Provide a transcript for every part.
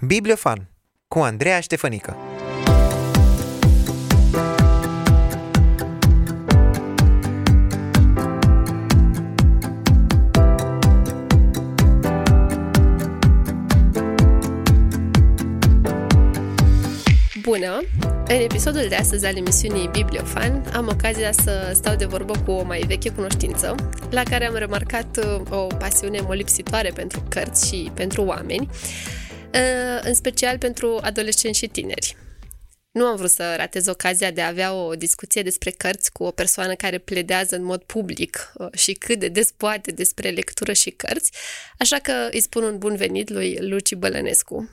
Bibliofan cu Andreea Ștefănică Bună! În episodul de astăzi al emisiunii Bibliofan am ocazia să stau de vorbă cu o mai veche cunoștință, la care am remarcat uh, o pasiune molipsitoare pentru cărți și pentru oameni, uh, în special pentru adolescenți și tineri. Nu am vrut să ratez ocazia de a avea o discuție despre cărți cu o persoană care pledează în mod public uh, și cât de des poate despre lectură și cărți, așa că îi spun un bun venit lui Luci Bălănescu.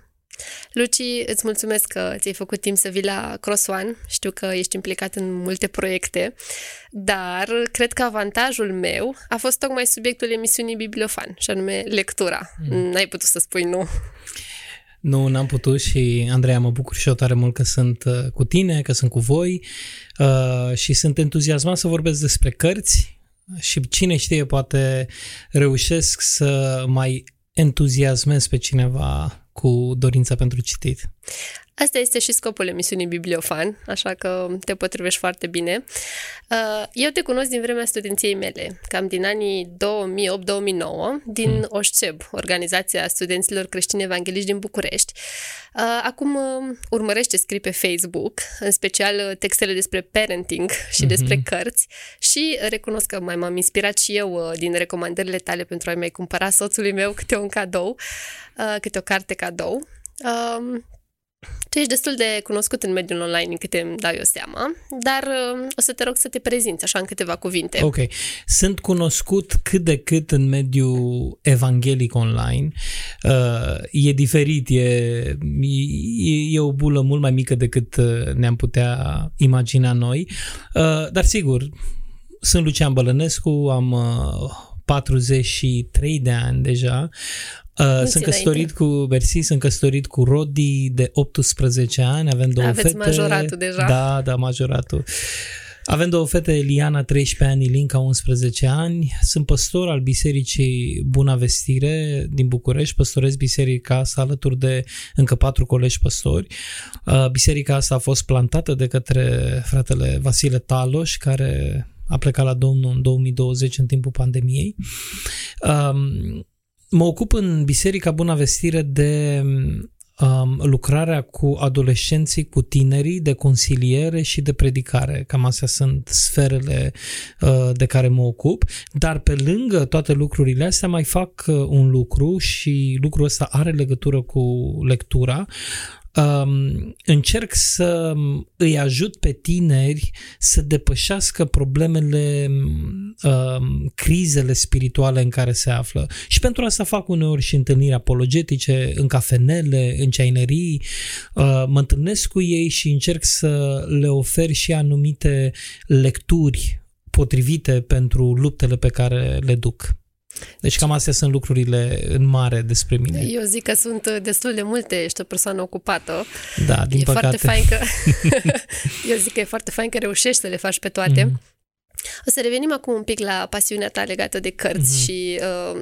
Luci, îți mulțumesc că ți-ai făcut timp să vii la Cross One. Știu că ești implicat în multe proiecte, dar cred că avantajul meu a fost tocmai subiectul emisiunii Bibliofan, și anume lectura. Mm. N-ai putut să spui nu. Nu, n-am putut și, Andreea, mă bucur și eu tare mult că sunt uh, cu tine, că sunt cu voi uh, și sunt entuziasmat să vorbesc despre cărți și cine știe, poate reușesc să mai entuziasmez pe cineva cu dorința pentru citit. Asta este și scopul emisiunii Bibliofan, așa că te potrivești foarte bine. Uh, eu te cunosc din vremea studenției mele, cam din anii 2008-2009, din hmm. OSCEB, Organizația Studenților Creștini Evangeliști din București. Uh, acum uh, urmărește, scrii pe Facebook, în special textele despre parenting și hmm despre cărți și recunosc că mai m-am inspirat și eu din recomandările tale pentru a-i mai cumpăra soțului meu câte un cadou, câte o carte cadou. Tu ești destul de cunoscut în mediul online, în câte îmi dau eu seama, dar uh, o să te rog să te prezinți așa în câteva cuvinte. Ok. Sunt cunoscut cât de cât în mediul evanghelic online. Uh, e diferit, e, e, e o bulă mult mai mică decât uh, ne-am putea imagina noi, uh, dar sigur, sunt Lucian Bălănescu, am uh, 43 de ani deja. Uh, sunt căsătorit cu Bersi, sunt căsătorit cu Rodi de 18 ani, avem două Aveți fete. majoratul deja. Da, da, majoratul. Avem două fete, Eliana 13 ani, Ilinca 11 ani. Sunt păstor al Bisericii Buna Vestire din București, păstoresc biserica asta alături de încă patru colegi păstori. Uh, biserica asta a fost plantată de către fratele Vasile Taloș, care a plecat la Domnul în 2020 în timpul pandemiei. Um, mă ocup în Biserica Bună Vestire de um, lucrarea cu adolescenții, cu tinerii, de consiliere și de predicare. Cam astea sunt sferele uh, de care mă ocup, dar pe lângă toate lucrurile astea mai fac uh, un lucru și lucrul ăsta are legătură cu lectura um, încerc să îi ajut pe tineri să depășească problemele, um, crizele spirituale în care se află. Și pentru asta fac uneori și întâlniri apologetice în cafenele, în ceainerii, uh, mă întâlnesc cu ei și încerc să le ofer și anumite lecturi potrivite pentru luptele pe care le duc. Deci cam astea sunt lucrurile în mare despre mine. Eu zic că sunt destul de multe, ești o persoană ocupată. Da, din e păcate. foarte fain că Eu zic că e foarte fain că reușești să le faci pe toate. Mm-hmm. O să revenim acum un pic la pasiunea ta legată de cărți mm-hmm. și uh,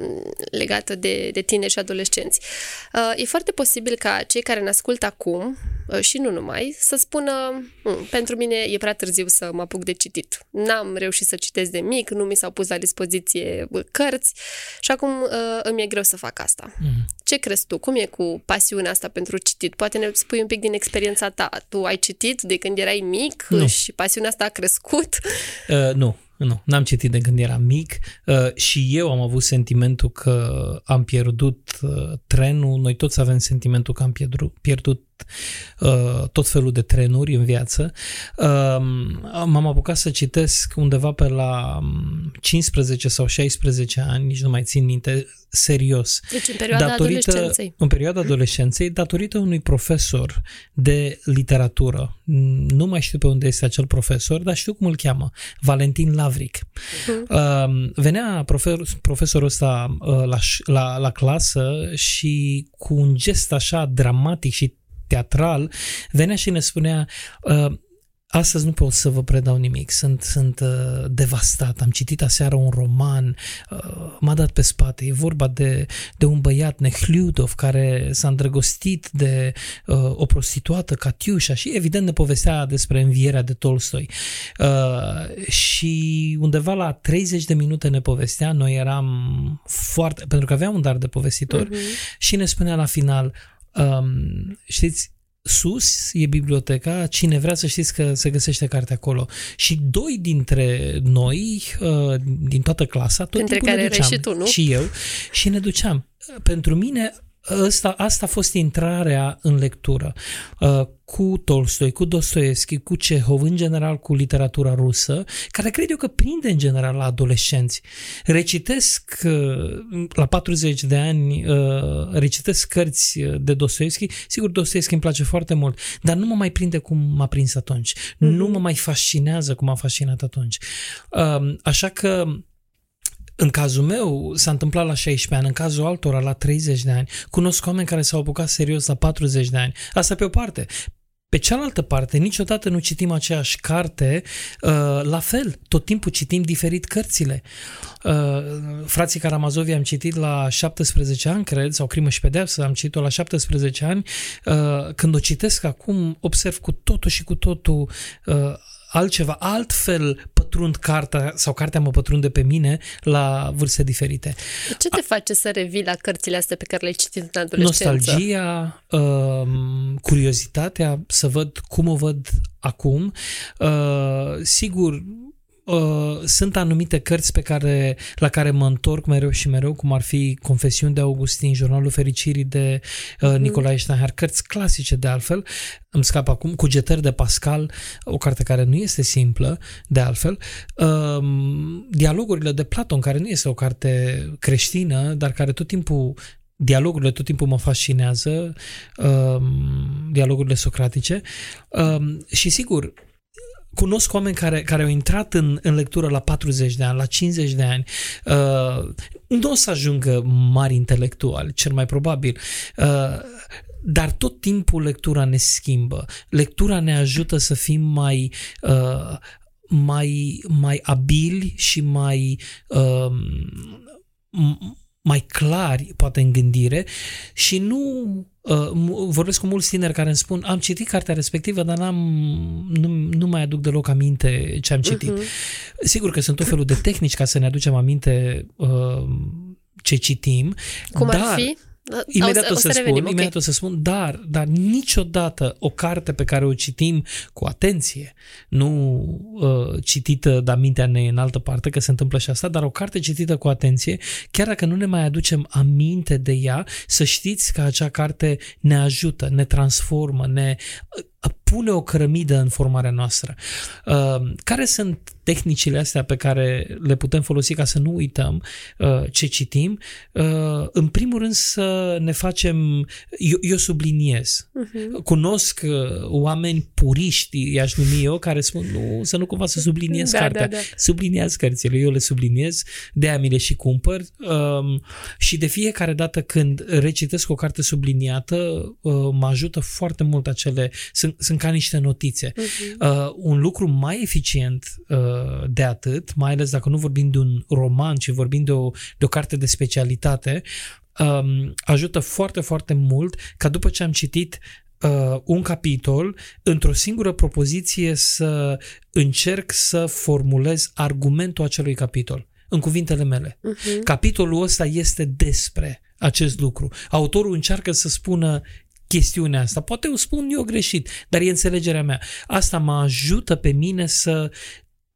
legată de, de tine și adolescenți. Uh, e foarte posibil ca cei care ne ascultă acum, uh, și nu numai, să spună hm, pentru mine e prea târziu să mă apuc de citit. N-am reușit să citesc de mic, nu mi s-au pus la dispoziție cărți și acum uh, îmi e greu să fac asta. Mm-hmm. Ce crezi tu? Cum e cu pasiunea asta pentru citit? Poate ne spui un pic din experiența ta. Tu ai citit de când erai mic Nu. și pasiunea asta a crescut? Uh, nu, nu, n-am citit de când eram mic uh, și eu am avut sentimentul că am pierdut uh, trenul. Noi toți avem sentimentul că am pierdut, pierdut uh, tot felul de trenuri în viață. Uh, m-am apucat să citesc undeva pe la 15 sau 16 ani, nici nu mai țin minte, serios. Deci în perioada adolescenței. În perioada adolescenței, datorită unui profesor de literatură. Nu mai știu pe unde este acel profesor, dar știu cum îl cheamă. Valentin Lavric. Uh-huh. Uh, venea profe- profesorul ăsta uh, la, la, la clasă și cu un gest așa dramatic și teatral, venea și ne spunea uh, Astăzi nu pot să vă predau nimic, sunt, sunt uh, devastat. Am citit aseară un roman, uh, m-a dat pe spate. E vorba de, de un băiat, Nehliudov, care s-a îndrăgostit de uh, o prostituată, Catiușa, și evident ne povestea despre învierea de Tolstoi. Uh, și undeva la 30 de minute ne povestea, noi eram foarte, pentru că aveam un dar de povestitor, uh-huh. și ne spunea la final, um, știți, sus e biblioteca, cine vrea să știți că se găsește cartea acolo. Și doi dintre noi, uh, din toată clasa, tot Între timpul care ne duceam. și tu, nu? Și eu. Și ne duceam. Pentru mine, Asta, asta a fost intrarea în lectură uh, cu Tolstoi, cu Dostoevski, cu Cehov, în general cu literatura rusă, care cred eu că prinde în general la adolescenți. Recitesc uh, la 40 de ani, uh, recitesc cărți de Dostoevski, sigur Dostoevski îmi place foarte mult, dar nu mă mai prinde cum m-a prins atunci. Mm-hmm. Nu mă mai fascinează cum m-a fascinat atunci. Așa că în cazul meu s-a întâmplat la 16 ani, în cazul altora la 30 de ani. Cunosc oameni care s-au apucat serios la 40 de ani. Asta pe o parte. Pe cealaltă parte, niciodată nu citim aceeași carte uh, la fel. Tot timpul citim diferit cărțile. Uh, frații Karamazovi am citit la 17 ani, cred, sau Crimă și Pedeapsă, am citit-o la 17 ani. Uh, când o citesc acum, observ cu totul și cu totul uh, altceva, altfel pătrund cartea sau cartea mă pătrunde pe mine la vârste diferite. Ce te face să revii la cărțile astea pe care le-ai citit în adolescență? Nostalgia, uh, curiozitatea, să văd cum o văd acum. Uh, sigur, Uh, sunt anumite cărți pe care, la care mă întorc mereu și mereu, cum ar fi Confesiuni de Augustin, Jurnalul Fericirii de uh, mhm. Nicolae Steinhardt, cărți clasice de altfel, îmi scap acum, Cugetări de Pascal, o carte care nu este simplă, de altfel, uh, Dialogurile de Platon, care nu este o carte creștină, dar care tot timpul dialogurile tot timpul mă fascinează, um, dialogurile socratice. Um, și sigur, cunosc oameni care, care au intrat în, în lectură la 40 de ani, la 50 de ani. Uh, nu o să ajungă mari intelectuali, cel mai probabil. Uh, dar tot timpul lectura ne schimbă. Lectura ne ajută să fim mai uh, mai, mai abili și mai uh, mai clari, poate în gândire și nu uh, vorbesc cu mulți tineri care îmi spun am citit cartea respectivă, dar n-am, nu, nu mai aduc deloc aminte ce am citit. Uh-huh. Sigur că sunt tot felul de tehnici ca să ne aducem aminte uh, ce citim. Cum dar, ar fi? Imediat o, o să, să revenim, spun, okay. imediat o să spun, dar, dar niciodată o carte pe care o citim cu atenție, nu uh, citită, dar mintea ne în altă parte, că se întâmplă și asta, dar o carte citită cu atenție, chiar dacă nu ne mai aducem aminte de ea, să știți că acea carte ne ajută, ne transformă, ne pune o cărămidă în formarea noastră. Uh, care sunt tehnicile astea pe care le putem folosi ca să nu uităm uh, ce citim? Uh, în primul rând să ne facem, eu, eu subliniez, uh-huh. cunosc oameni puriști, i-aș numi eu, care spun nu, să nu cumva să subliniez da, cartea. Da, da. Subliniez cărțile, eu le subliniez, de aia mi le și cumpăr um, și de fiecare dată când recitesc o carte subliniată, mă ajută foarte mult acele, sunt, sunt ca niște notițe. Uh-huh. Uh, un lucru mai eficient uh, de atât, mai ales dacă nu vorbim de un roman, ci vorbim de o, de o carte de specialitate, um, ajută foarte, foarte mult ca după ce am citit uh, un capitol, într-o singură propoziție să încerc să formulez argumentul acelui capitol în cuvintele mele. Uh-huh. Capitolul ăsta este despre acest lucru. Autorul încearcă să spună chestiunea asta. Poate o spun eu greșit, dar e înțelegerea mea. Asta mă ajută pe mine să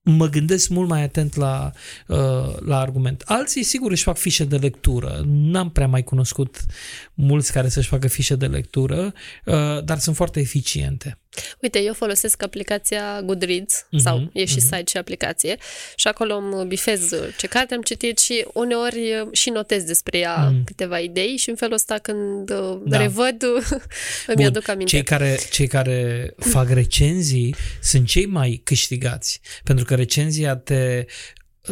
mă gândesc mult mai atent la, uh, la argument. Alții, sigur, își fac fișe de lectură. N-am prea mai cunoscut mulți care să-și facă fișe de lectură, uh, dar sunt foarte eficiente. Uite, eu folosesc aplicația Goodreads uh-huh, sau e și uh-huh. site și aplicație și acolo îmi bifez ce carte am citit și uneori și notez despre ea uh-huh. câteva idei și în felul ăsta când uh, da. revăd îmi Bun. aduc aminte. Cei care, cei care fac recenzii sunt cei mai câștigați pentru că recenzia te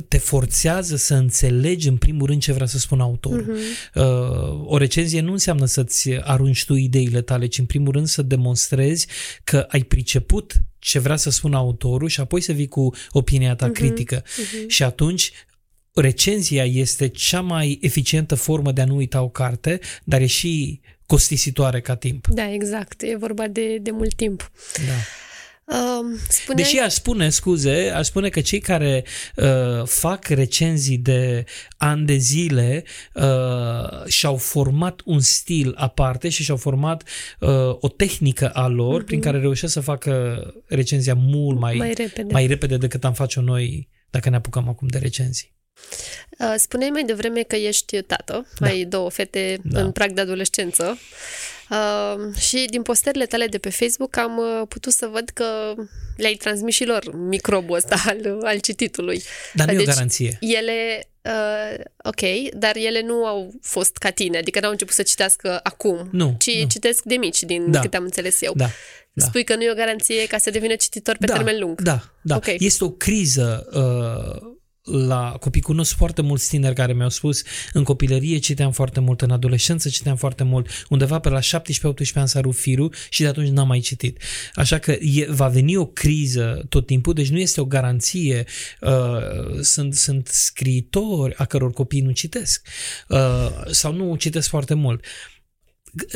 te forțează să înțelegi în primul rând ce vrea să spună autorul. Uh-huh. Uh, o recenzie nu înseamnă să-ți arunci tu ideile tale, ci în primul rând să demonstrezi că ai priceput ce vrea să spună autorul și apoi să vii cu opinia ta uh-huh. critică. Uh-huh. Și atunci recenzia este cea mai eficientă formă de a nu uita o carte, dar e și costisitoare ca timp. Da, exact. E vorba de, de mult timp. Da. Uh, spuneai... Deși aș spune, scuze, aș spune că cei care uh, fac recenzii de ani de zile uh, și-au format un stil aparte și și-au format uh, o tehnică a lor uh-huh. prin care reușesc să facă recenzia mult mai, mai, repede. mai repede decât am face-o noi dacă ne apucăm acum de recenzii. Uh, spuneai mai devreme că ești tată, da. ai două fete da. în prag de adolescență uh, și din postările tale de pe Facebook am uh, putut să văd că le-ai transmis și lor microbul ăsta al, al cititului. Dar nu deci, e o deci garanție. Ele, uh, ok, dar ele nu au fost ca tine, adică n-au început să citească acum, nu, ci nu. citesc de mici, din da. câte am înțeles eu. Da. Da. Spui că nu e o garanție ca să devină cititor pe da, termen lung. Da, da. Okay. Este o criză uh, la copii. Cunosc foarte mulți tineri care mi-au spus în copilărie citeam foarte mult, în adolescență citeam foarte mult, undeva pe la 17-18 ani s-a rupt firul și de atunci n-am mai citit. Așa că e, va veni o criză tot timpul, deci nu este o garanție. Uh, sunt, sunt scriitori a căror copii nu citesc uh, sau nu citesc foarte mult. Uh,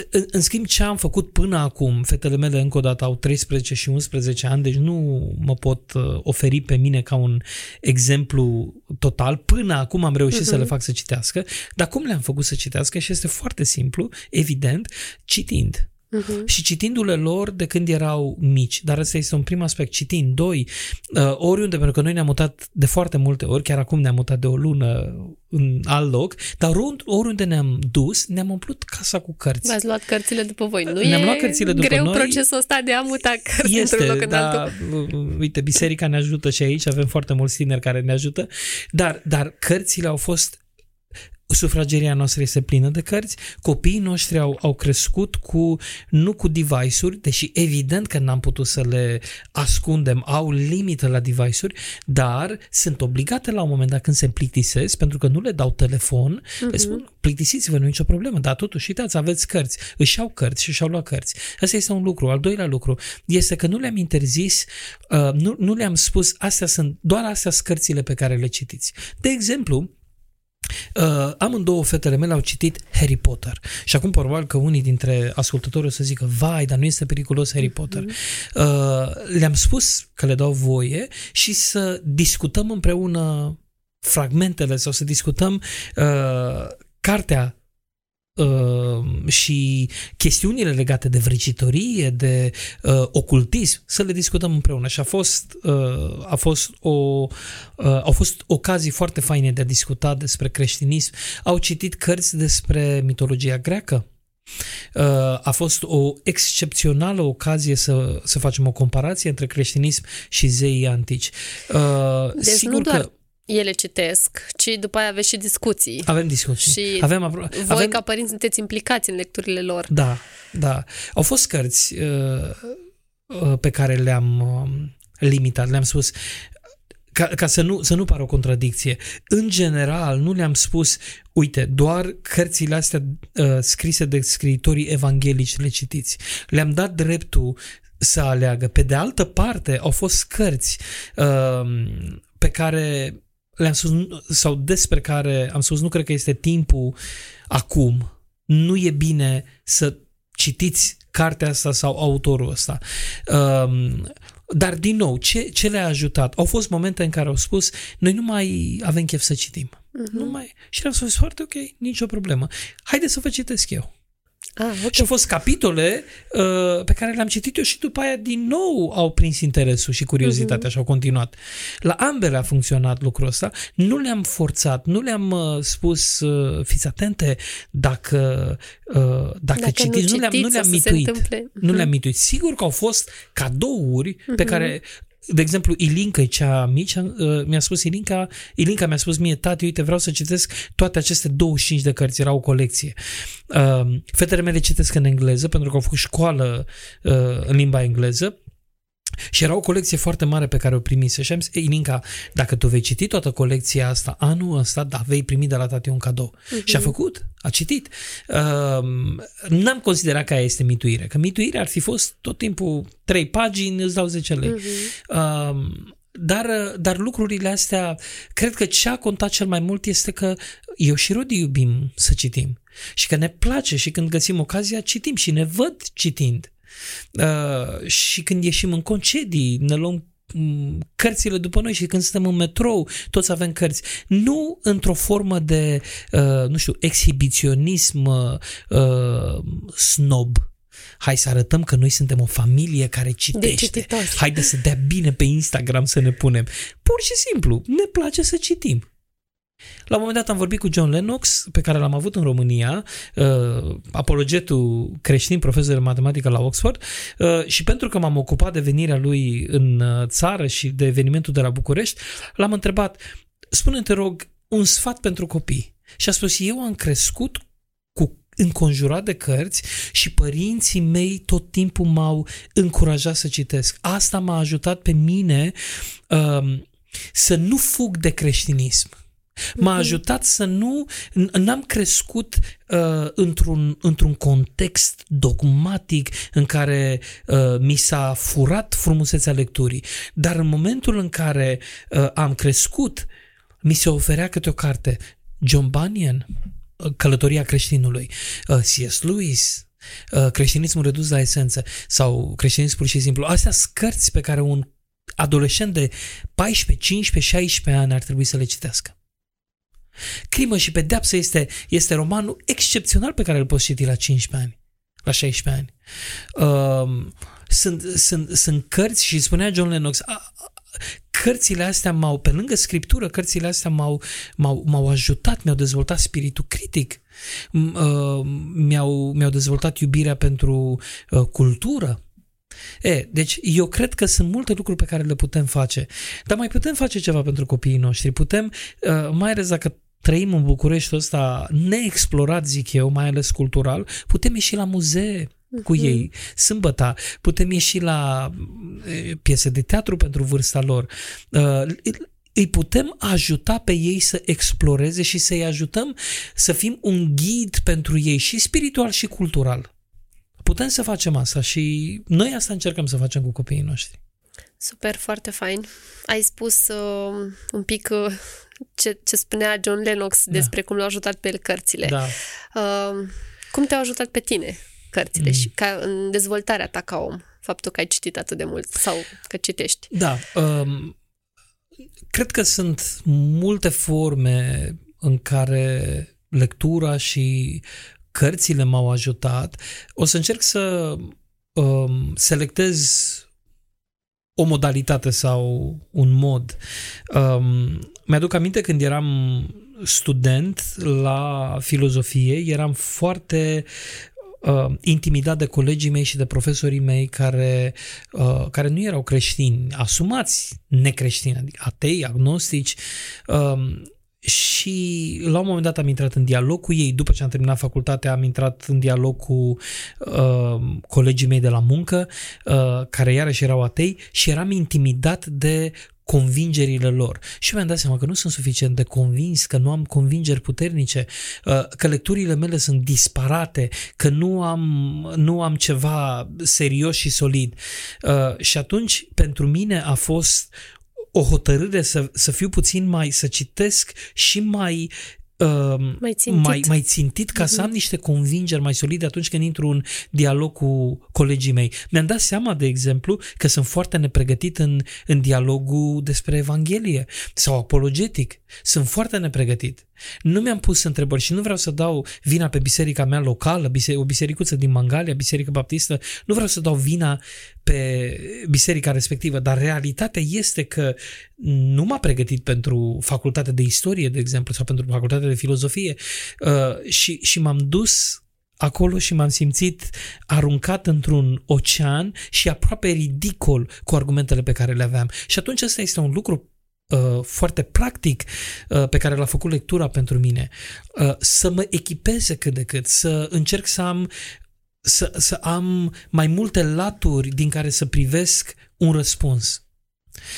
în, în schimb, ce am făcut până acum, fetele mele încă o dată au 13 și 11 ani, deci nu mă pot uh, oferi pe mine ca un exemplu total. Până acum am reușit uh-huh. să le mhm. fac să citească, dar cum le-am făcut să citească? Și este foarte simplu, evident, citind. Uh-huh. Și citindu-le lor de când erau mici. Dar ăsta este un prim aspect. Citind. Doi, uh, oriunde, pentru că noi ne-am mutat de foarte multe ori, chiar acum ne-am mutat de o lună în alt loc, dar oriunde ne-am dus, ne-am umplut casa cu cărți. V-ați luat cărțile după voi. Nu ne-am e luat cărțile după greu noi. procesul ăsta de a muta cărți este, într-un loc în da, altul. Uite, biserica ne ajută și aici, avem foarte mulți tineri care ne ajută, dar, dar cărțile au fost sufrageria noastră este plină de cărți, copiii noștri au, au crescut cu, nu cu device-uri, deși evident că n-am putut să le ascundem, au limită la device-uri, dar sunt obligate la un moment dat când se plictisesc, pentru că nu le dau telefon, uh-huh. le mhm. spun, plictisiți-vă, nu e nicio problemă, dar totuși, uitați, aveți cărți, își au cărți și și-au luat cărți. Asta este un lucru. Al doilea lucru este că nu le-am interzis, uh, nu, nu le-am spus, astea sunt, doar astea sunt cărțile pe care le citiți. De exemplu, Uh, amândouă fetele mele au citit Harry Potter și acum probabil că unii dintre ascultători o să zică vai, dar nu este periculos Harry Potter. Mm-hmm. Uh, le-am spus că le dau voie și să discutăm împreună fragmentele sau să discutăm uh, cartea Uh, și chestiunile legate de vrăjitorie, de uh, ocultism, să le discutăm împreună. Și a fost, uh, a fost o, uh, au fost ocazii foarte faine de a discuta despre creștinism. Au citit cărți despre mitologia greacă. Uh, a fost o excepțională ocazie să, să facem o comparație între creștinism și zeii antici. Uh, deci sigur nu doar că ele citesc, ci după aia aveți și discuții. Avem discuții. Și avem, voi avem... ca părinți sunteți implicați în lecturile lor. Da, da. Au fost cărți uh, uh, pe care le-am uh, limitat, le-am spus ca, ca să, nu, să nu pară o contradicție. În general, nu le-am spus, uite, doar cărțile astea uh, scrise de scriitorii evanghelici le citiți. Le-am dat dreptul să aleagă. Pe de altă parte, au fost cărți uh, pe care le-am spus, sau despre care am spus, nu cred că este timpul acum, nu e bine să citiți cartea asta sau autorul ăsta. Um, dar, din nou, ce, ce le-a ajutat? Au fost momente în care au spus, noi nu mai avem chef să citim. Uh-huh. Nu mai... Și le-am spus, foarte ok, nicio problemă. Haideți să vă citesc eu. Ah, okay. Și au fost capitole uh, pe care le-am citit eu și după aia din nou au prins interesul și curiozitatea uh-huh. și au continuat. La ambele a funcționat lucrul ăsta. Nu le-am forțat, nu le-am uh, spus uh, fiți atente dacă, uh, dacă, dacă citiți, nu, nu le-am, nu le-am mituit. Uh-huh. Nu le-am mituit. Sigur că au fost cadouri uh-huh. pe care de exemplu, Ilinca, cea mici, uh, mi-a spus Ilinca, Ilinca mi-a spus mie, tati, uite, vreau să citesc toate aceste 25 de cărți, era o colecție. Uh, fetele mele citesc în engleză, pentru că au făcut școală uh, în limba engleză Și era o colecție foarte mare pe care o primise și am zis, ei, Ninca, dacă tu vei citi toată colecția asta anul ăsta, da, vei primi de la tati un cadou. Uh-huh. Și a făcut, a citit. Uh, n-am considerat că aia este mituire, că mituirea ar fi fost tot timpul trei pagini, îți dau 10 lei. Uh-huh. Uh, dar, dar lucrurile astea, cred că ce a contat cel mai mult este că eu și Rodi iubim să citim și că ne place și când găsim ocazia citim și ne văd citind. Uh, și când ieșim în concedii, ne luăm mm, cărțile după noi și când suntem în metrou, toți avem cărți. Nu într-o formă de, uh, nu știu, exhibiționism uh, snob. Hai să arătăm că noi suntem o familie care citește. Haide să dea bine pe Instagram să ne punem. Pur și simplu, ne place să citim. La un moment dat am vorbit cu John Lennox, pe care l-am avut în România, uh, apologetul creștin, profesor de matematică la Oxford, uh, și pentru că m-am ocupat de venirea lui în uh, țară și de evenimentul de la București, l-am întrebat, spune te rog, un sfat pentru copii. Și a spus, eu am crescut cu înconjurat de cărți și părinții mei tot timpul m-au încurajat să citesc. Asta m-a ajutat pe mine uh, să nu fug de creștinism M-a mhm. ajutat să nu... N-am crescut uh, într-un, într-un context dogmatic în care uh, mi s-a furat frumusețea lecturii. Dar în momentul în care uh, am crescut, mi se oferea câte o carte. John Bunyan, uh, Călătoria creștinului, uh, C.S. Lewis, uh, creștinismul redus la esență sau creștinism pur și simplu. Astea sunt cărți pe care un adolescent de 14, 15, 16 ani ar trebui să le citească. Crimă și pedeapsă este, este romanul excepțional pe care îl poți citi la 15 ani, la 16 ani. Uh, sunt, sunt, sunt cărți și spunea John Lennox, a, a, cărțile astea m-au, pe lângă scriptură, cărțile astea m-au, m-au, m-au ajutat, mi-au dezvoltat spiritul critic, uh, mi-au, mi-au dezvoltat iubirea pentru uh, cultură. E, deci eu cred că sunt multe lucruri pe care le putem face, dar mai putem face ceva pentru copiii noștri. Putem, uh, mai ales dacă trăim în București ăsta neexplorat, zic eu, mai ales cultural, putem ieși la muzee cu uh-huh. ei sâmbătă, putem ieși la piese de teatru pentru vârsta lor. Îi putem ajuta pe ei să exploreze și să-i ajutăm să fim un ghid pentru ei și spiritual și cultural. Putem să facem asta și noi asta încercăm să facem cu copiii noștri. Super, foarte fain. Ai spus uh, un pic uh, ce, ce spunea John Lennox da. despre cum l-au ajutat pe el cărțile. Da. Uh, cum te-au ajutat pe tine cărțile mm. și ca în dezvoltarea ta ca om? Faptul că ai citit atât de mult sau că citești. Da. Um, cred că sunt multe forme în care lectura și cărțile m-au ajutat. O să încerc să um, selectez o modalitate sau un mod. Um, mi-aduc aminte când eram student la filozofie, eram foarte uh, intimidat de colegii mei și de profesorii mei care, uh, care nu erau creștini, asumați necreștini, adică atei, agnostici. Uh, și la un moment dat am intrat în dialog cu ei, după ce am terminat facultatea am intrat în dialog cu uh, colegii mei de la muncă, uh, care iarăși erau atei și eram intimidat de convingerile lor. Și mi-am dat seama că nu sunt suficient de convins, că nu am convingeri puternice, uh, că lecturile mele sunt disparate, că nu am, nu am ceva serios și solid. Uh, și atunci, pentru mine a fost o hotărâre să, să fiu puțin mai, să citesc și mai Uh, mai, țintit. mai, mai țintit ca uh-huh. să mhm. am niște convingeri mai solide atunci când intru în dialog cu colegii mei. Mi-am dat seama, de exemplu, că sunt foarte nepregătit în, în dialogul despre Evanghelie sau apologetic. Sunt foarte nepregătit. Nu mi-am pus întrebări și nu vreau să dau vina pe biserica mea locală, o bisericuță din Mangalia, biserică baptistă, nu vreau să dau vina pe biserica respectivă, dar realitatea este că nu m-a pregătit pentru facultatea de istorie, de exemplu, sau pentru facultatea de filozofie uh, și, și m-am dus acolo și m-am simțit aruncat într-un ocean și aproape ridicol cu argumentele pe care le aveam. Și atunci ăsta este un lucru uh, foarte practic uh, pe care l-a făcut lectura pentru mine, uh, să mă echipeze cât de cât, să încerc să am să, să am mai multe laturi din care să privesc un răspuns.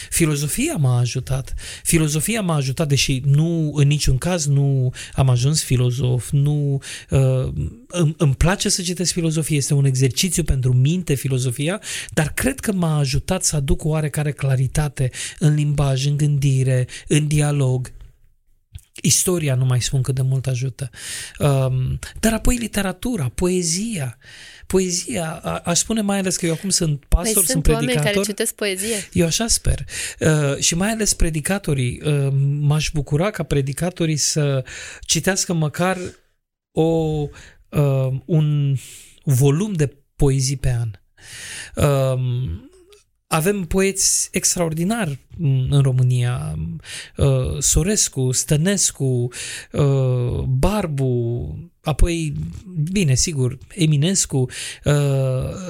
Filozofia m-a ajutat. Filozofia m-a ajutat, deși nu, în niciun caz nu am ajuns filozof, nu uh, îmi, îmi place să citesc filozofie, este un exercițiu pentru minte filozofia, dar cred că m-a ajutat să aduc oarecare claritate în limbaj, în gândire, în dialog, Istoria nu mai spun cât de mult ajută. Um, dar apoi literatura, poezia. Poezia, a, aș spune mai ales că eu acum sunt pastor, Păi sunt sunt oameni predicator. care citesc poezie. Eu așa sper. Uh, și mai ales predicatorii. Uh, m-aș bucura ca predicatorii să citească măcar o, uh, un volum de poezii pe an. Uh, avem poeți extraordinari în România. Uh, Sorescu, Stănescu, uh, Barbu, apoi, bine, sigur, Eminescu. Uh,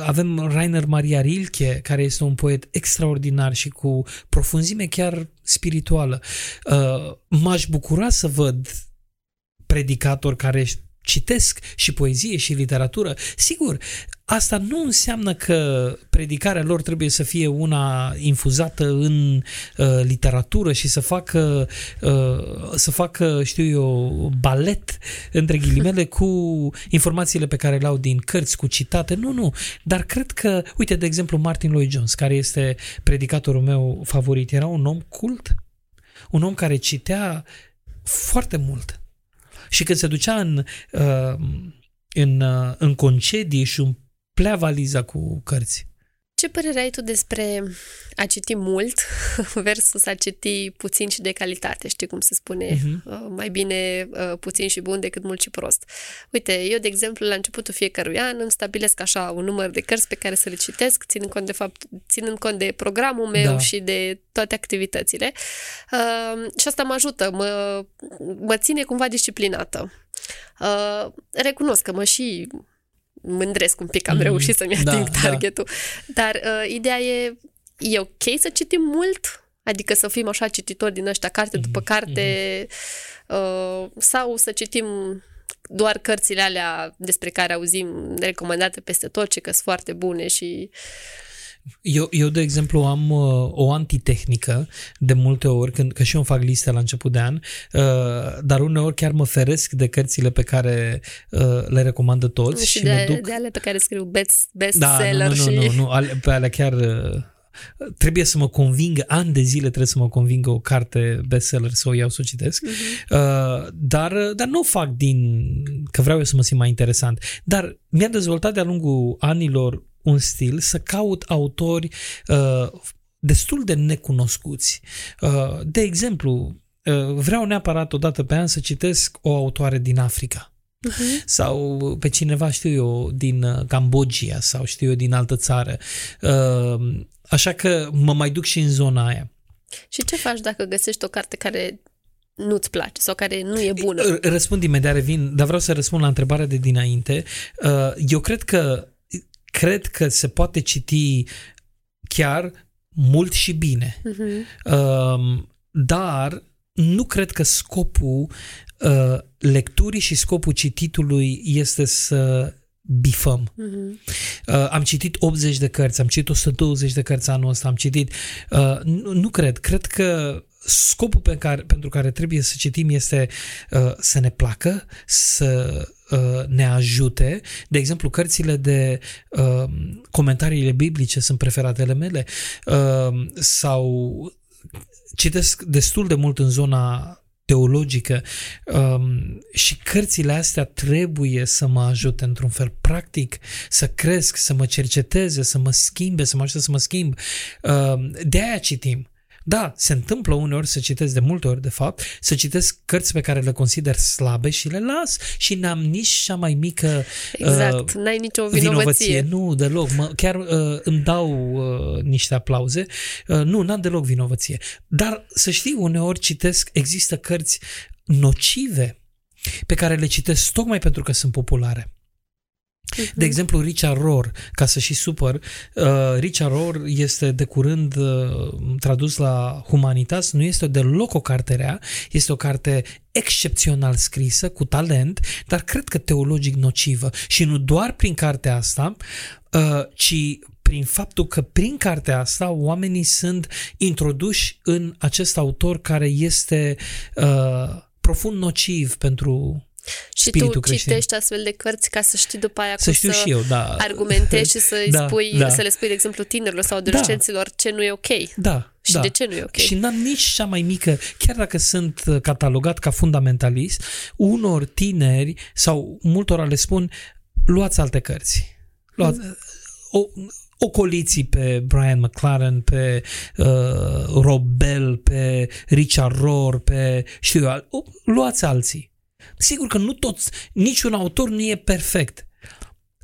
avem Rainer Maria Rilke, care este un poet extraordinar și cu profunzime chiar spirituală. Uh, M-aș bucura să văd predicatori care citesc și poezie și literatură. Sigur, asta nu înseamnă că predicarea lor trebuie să fie una infuzată în uh, literatură și să facă, uh, să facă, știu eu, balet, între ghilimele, cu informațiile pe care le au din cărți, cu citate. Nu, nu. Dar cred că, uite, de exemplu, Martin Lloyd Jones, care este predicatorul meu favorit, era un om cult, un om care citea foarte mult. Și când se ducea în, uh, în, uh, în concedii și umplea valiza cu cărți. Ce părere ai tu despre a citi mult versus a citi puțin și de calitate? Știi cum se spune? Mhm. Uh, mai bine uh, puțin și bun decât mult și prost. Uite, eu, de exemplu, la începutul fiecărui an îmi stabilesc așa un număr de cărți pe care să le citesc, ținând cont de fapt, ținând cont de programul meu Da. și de toate activitățile. Uh, și asta mă ajută, mă, mă ține cumva disciplinată. Uh, recunosc că mă și mândresc un pic că am Mhm. reușit să-mi Da, ating da. targetul. Dar uh, ideea e, e ok să citim mult? Adică să fim așa cititori din ăștia, carte Mhm, după carte, uh, sau să citim doar cărțile alea despre care auzim recomandate peste tot, ce că sunt foarte bune și... Eu, eu, de exemplu, am uh, o antitehnică de multe ori, când, că și eu îmi fac liste la început de an, uh, dar uneori chiar mă feresc de cărțile pe care uh, le recomandă toți și, și mă de, duc... de alea pe care scriu best, Da, bestseller nu, nu, și... nu, nu, nu, ale, pe alea chiar uh, trebuie să mă convingă, ani de zile trebuie să mă convingă o carte bestseller să o iau să o citesc, Mhm. uh, dar, dar nu o fac din că vreau eu să mă simt mai interesant, dar mi-a dezvoltat de-a lungul anilor un stil să caut autori uh, destul de necunoscuți. Uh, de exemplu, uh, vreau neapărat o dată pe an să citesc o autoare din Africa Mhm. sau pe cineva, știu eu, din uh, Cambodgia sau știu eu, din altă țară. Uh, Așa că mă mai duc și în zona aia. Și ce faci dacă găsești o carte care nu-ți place sau care nu e bună? R- Răspund imediat, revin, dar vreau să răspund la întrebarea de dinainte. Uh, Eu cred că cred că se poate citi chiar mult și bine. Mhm. Um, dar nu cred că scopul uh, lecturii și scopul cititului este să bifăm. Mhm. Uh, am citit 80 de cărți, am citit 120 de cărți anul ăsta, am citit... Uh, nu, nu cred. Cred că scopul pe care, pentru care trebuie să citim este uh, să ne placă, să uh, ne ajute. De exemplu, cărțile de uh, comentariile biblice sunt preferatele mele uh, sau citesc destul de mult în zona teologică um, și cărțile astea trebuie să mă ajute într-un fel practic să cresc, să mă cerceteze, să mă schimbe, să mă ajute să mă schimb. Um, de aia citim. Da, se întâmplă uneori să citesc de multe ori, de fapt, să citesc cărți pe care le consider slabe și le las și n-am nici cea mai mică Exact, uh, n-ai nicio vinovăție. vinovăție. Nu, deloc. Mă, chiar uh, îmi dau uh, niște aplauze. Uh, nu, n-am deloc vinovăție. Dar să știi, uneori citesc, există cărți nocive pe care le citesc tocmai pentru că sunt populare. De exemplu, Richard Rohr, ca să și supăr, uh, Richard Rohr este de curând uh, tradus la Humanitas, nu este deloc o carte rea, este o carte excepțional scrisă, cu talent, dar cred că teologic nocivă. Și nu doar prin cartea asta, uh, ci prin faptul că prin cartea asta oamenii sunt introduși în acest autor care este uh, profund nociv pentru Și spiritul tu creștin. citești astfel de cărți ca să știi după aia Să cum știu să și eu, da. argumentezi și să, Da, spui, da. să le spui, de exemplu, tinerilor sau adolescenților ce nu e ok. Da, Și da. de ce nu e ok? Și n-am nici cea mai mică, chiar dacă sunt uh, catalogat ca fundamentalist, unor tineri sau multora le spun, luați alte cărți. Luați, o, ocoliții pe Brian McLaren, pe uh, Rob Bell, pe Richard Rohr, pe știu eu, al- o, luați alții. Sigur că nu toți, niciun autor nu e perfect,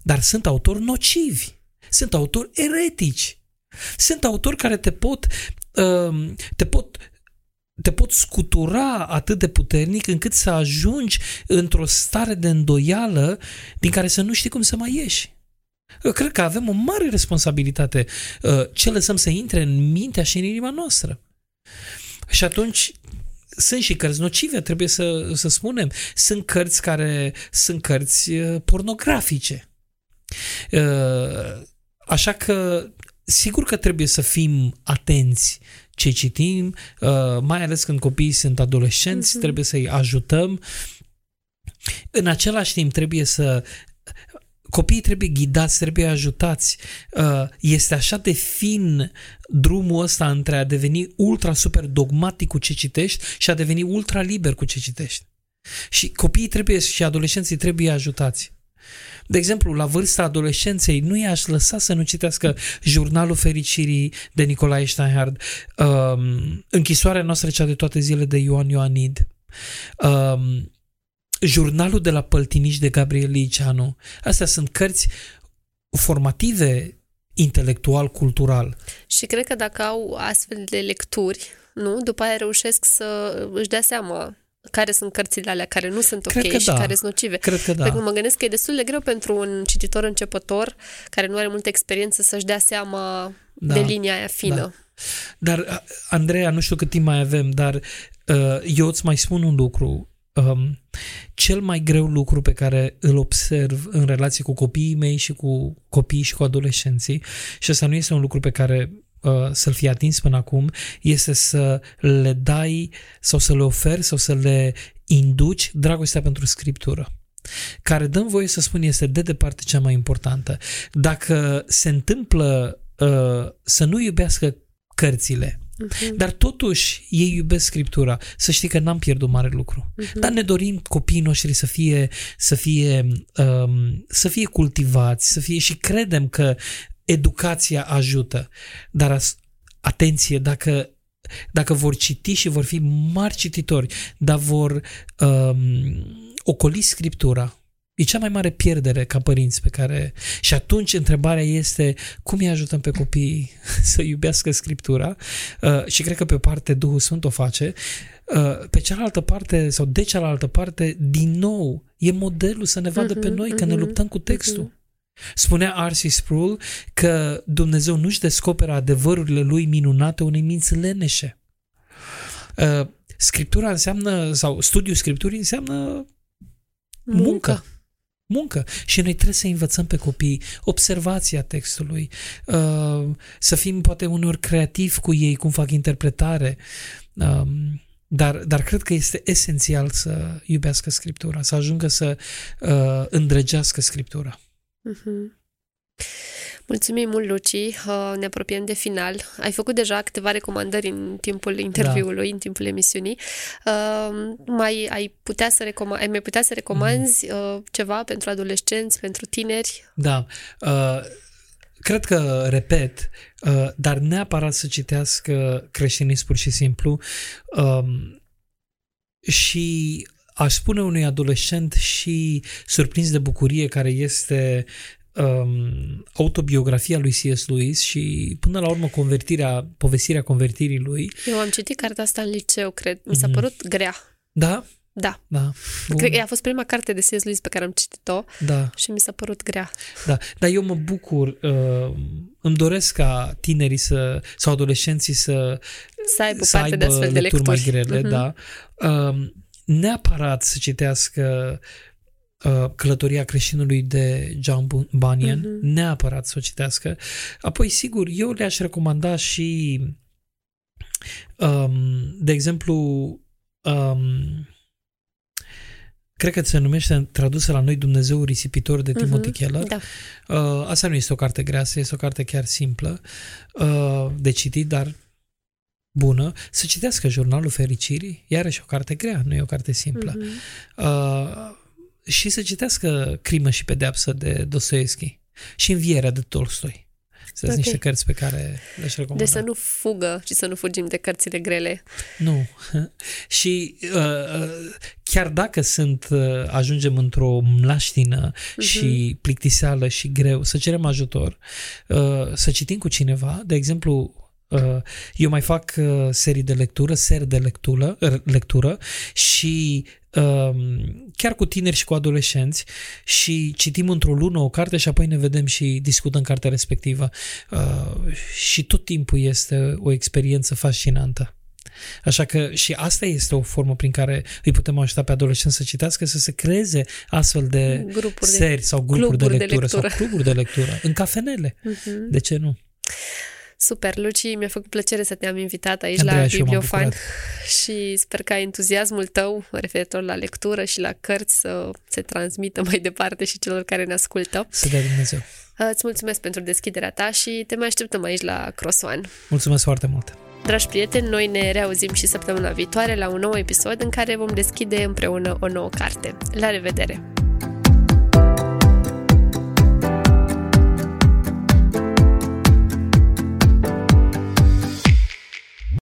dar sunt autori nocivi, sunt autori eretici, sunt autori care te pot, um, te pot te pot scutura atât de puternic încât să ajungi într-o stare de îndoială din care să nu știi cum să mai ieși. Eu cred că avem o mare responsabilitate uh, ce lăsăm să intre în mintea și în inima noastră. Și atunci sunt și cărți nocive, trebuie să, să spunem. Sunt cărți care sunt cărți uh, pornografice. Uh, Așa că sigur că trebuie să fim atenți ce citim, uh, mai ales când copiii sunt adolescenți, Mhm. trebuie să-i ajutăm. În același timp trebuie să copiii trebuie ghidați, trebuie ajutați. Uh, Este așa de fin drumul ăsta între a deveni ultra super dogmatic cu ce citești și a deveni ultra liber cu ce citești. Și copiii trebuie și adolescenții trebuie ajutați. De exemplu, la vârsta adolescenței, nu i-aș lăsa să nu citească Jurnalul Fericirii de Nicolae Steinhardt, um, Închisoarea noastră cea de toate zile de Ioan Ioanid, um, Jurnalul de la Păltiniș de Gabriel Liceanu. Astea sunt cărți formative intelectual-cultural. Și cred că dacă au astfel de lecturi, nu, după aia reușesc să își dea seama care sunt cărțile alea care nu sunt ok Cred că și da. care sunt nocive. Cred că da. Pentru că mă gândesc că e destul de greu pentru un cititor începător care nu are multă experiență să-și dea seama Da. de linia aia fină. Da. Dar, a- Andreea, nu știu cât timp mai avem, dar uh, eu îți mai spun un lucru. Um, cel mai greu lucru pe care îl observ în relație cu copiii mei și cu copiii și cu adolescenții, și asta nu este un lucru pe care uh, să-l fi atins până acum, este să le dai sau să le oferi sau să le induci dragostea pentru scriptură care dăm voie să spun este de departe cea mai importantă. Dacă se întâmplă uh, să nu iubească cărțile, Mhm. dar totuși ei iubesc Scriptura, să știi că n-am pierdut mare lucru. Mhm. Dar ne dorim copiii noștri să fie, să fie, um, să fie cultivați, să fie și credem că educația ajută. Dar as, atenție, dacă dacă vor citi și vor fi mari cititori, dar vor um, ocoli Scriptura, e cea mai mare pierdere ca părinți pe care... Și atunci întrebarea este cum îi ajutăm pe copii să iubească Scriptura uh, și cred că pe o parte Duhul Sfânt o face, uh, pe cealaltă parte sau de cealaltă parte, din nou, e modelul să ne vadă pe Mhm, noi că ne mhm, luptăm cu textul. mhm. Spunea R.C. Sproul că Dumnezeu nu-și descoperă adevărurile lui minunate unei minți leneșe. Uh, Scriptura înseamnă, sau studiul Scripturii înseamnă muncă. Muncă. Și noi trebuie să învățăm pe copii observația textului, uh, să fim poate uneori creativi cu ei, cum fac interpretare, um, dar, dar cred că este esențial să iubească Scriptura, să ajungă să uh, îndrăgească Scriptura. Mhm. Mulțumim mult, Luci. Uh, Ne apropiem de final. Ai făcut deja câteva recomandări în timpul interviului, în timpul emisiunii. Uh, Mai ai putea să recoma- ai mai putea să recomanzi uh, ceva pentru adolescenți, pentru tineri? Da. Uh, cred că, repet, uh, dar neapărat să citească creștinism pur și simplu um, și aș spune unui adolescent și surprins de bucurie care este um, autobiografia lui C.S. Lewis și până la urmă convertirea, povestirea convertirii lui. Eu am citit cartea asta în liceu, cred. Mi s-a Mhm. părut grea. Da? Da. Da. Bun. Cred că a fost prima carte de C.S. Lewis pe care am citit-o Da, și mi s-a părut grea. da. Dar eu mă bucur, uh, îmi doresc ca tinerii să, sau adolescenții să, Să aibă să parte de aibă astfel de lecturi lecturi. mai grele, Mhm. da. Uh, neapărat să citească uh, Călătoria creștinului de John Bu- Bunyan, Mhm. neapărat să o citească. Apoi, sigur, eu le-aș recomanda și, um, de exemplu, um, cred că se numește tradusă la noi Dumnezeu risipitor de Timothy Mhm. Keller. Da. Uh, asta nu este o carte grea, este o carte chiar simplă uh, de citit, dar bună. Să citească Jurnalul Fericirii, iarăși o carte grea, nu e o carte simplă. Mhm. Uh, și să citească Crimă și pedeapsă de Dostoevski și Învierea de Tolstoi. Sunt Ok. niște cărți pe care le-aș recomanda. Deci să nu fugă și să nu fugim de cărțile grele. Nu. și uh, uh, chiar dacă sunt, uh, ajungem într-o mlaștină Mhm. și plictiseală și greu, să cerem ajutor, uh, să citim cu cineva, de exemplu, uh, eu mai fac uh, serii de lectură, seri de lectură, uh, lectură și um, chiar cu tineri și cu adolescenți și citim într-o lună o carte și apoi ne vedem și discutăm cartea respectivă. Uh, și tot timpul este o experiență fascinantă. Așa că și asta este o formă prin care îi putem ajuta pe adolescenți să citească, să se creeze astfel de Grupuri de... seri sau grupuri de cluburi de lectură, lectură. sau cluburi de lectură, în cafenele. Mhm. De ce nu? Super, Luci, mi-a făcut plăcere să te-am invitat aici Andreea, la și eu m-am Bibliofan bucurat. și sper ca entuziasmul tău referitor la lectură și la cărți să se transmită mai departe și celor care ne ascultă. Să dea Dumnezeu. Îți mulțumesc pentru deschiderea ta și te mai așteptăm aici la Cross One. Mulțumesc foarte mult! Dragi prieteni, noi ne reauzim și săptămâna viitoare la un nou episod în care vom deschide împreună o nouă carte. La revedere!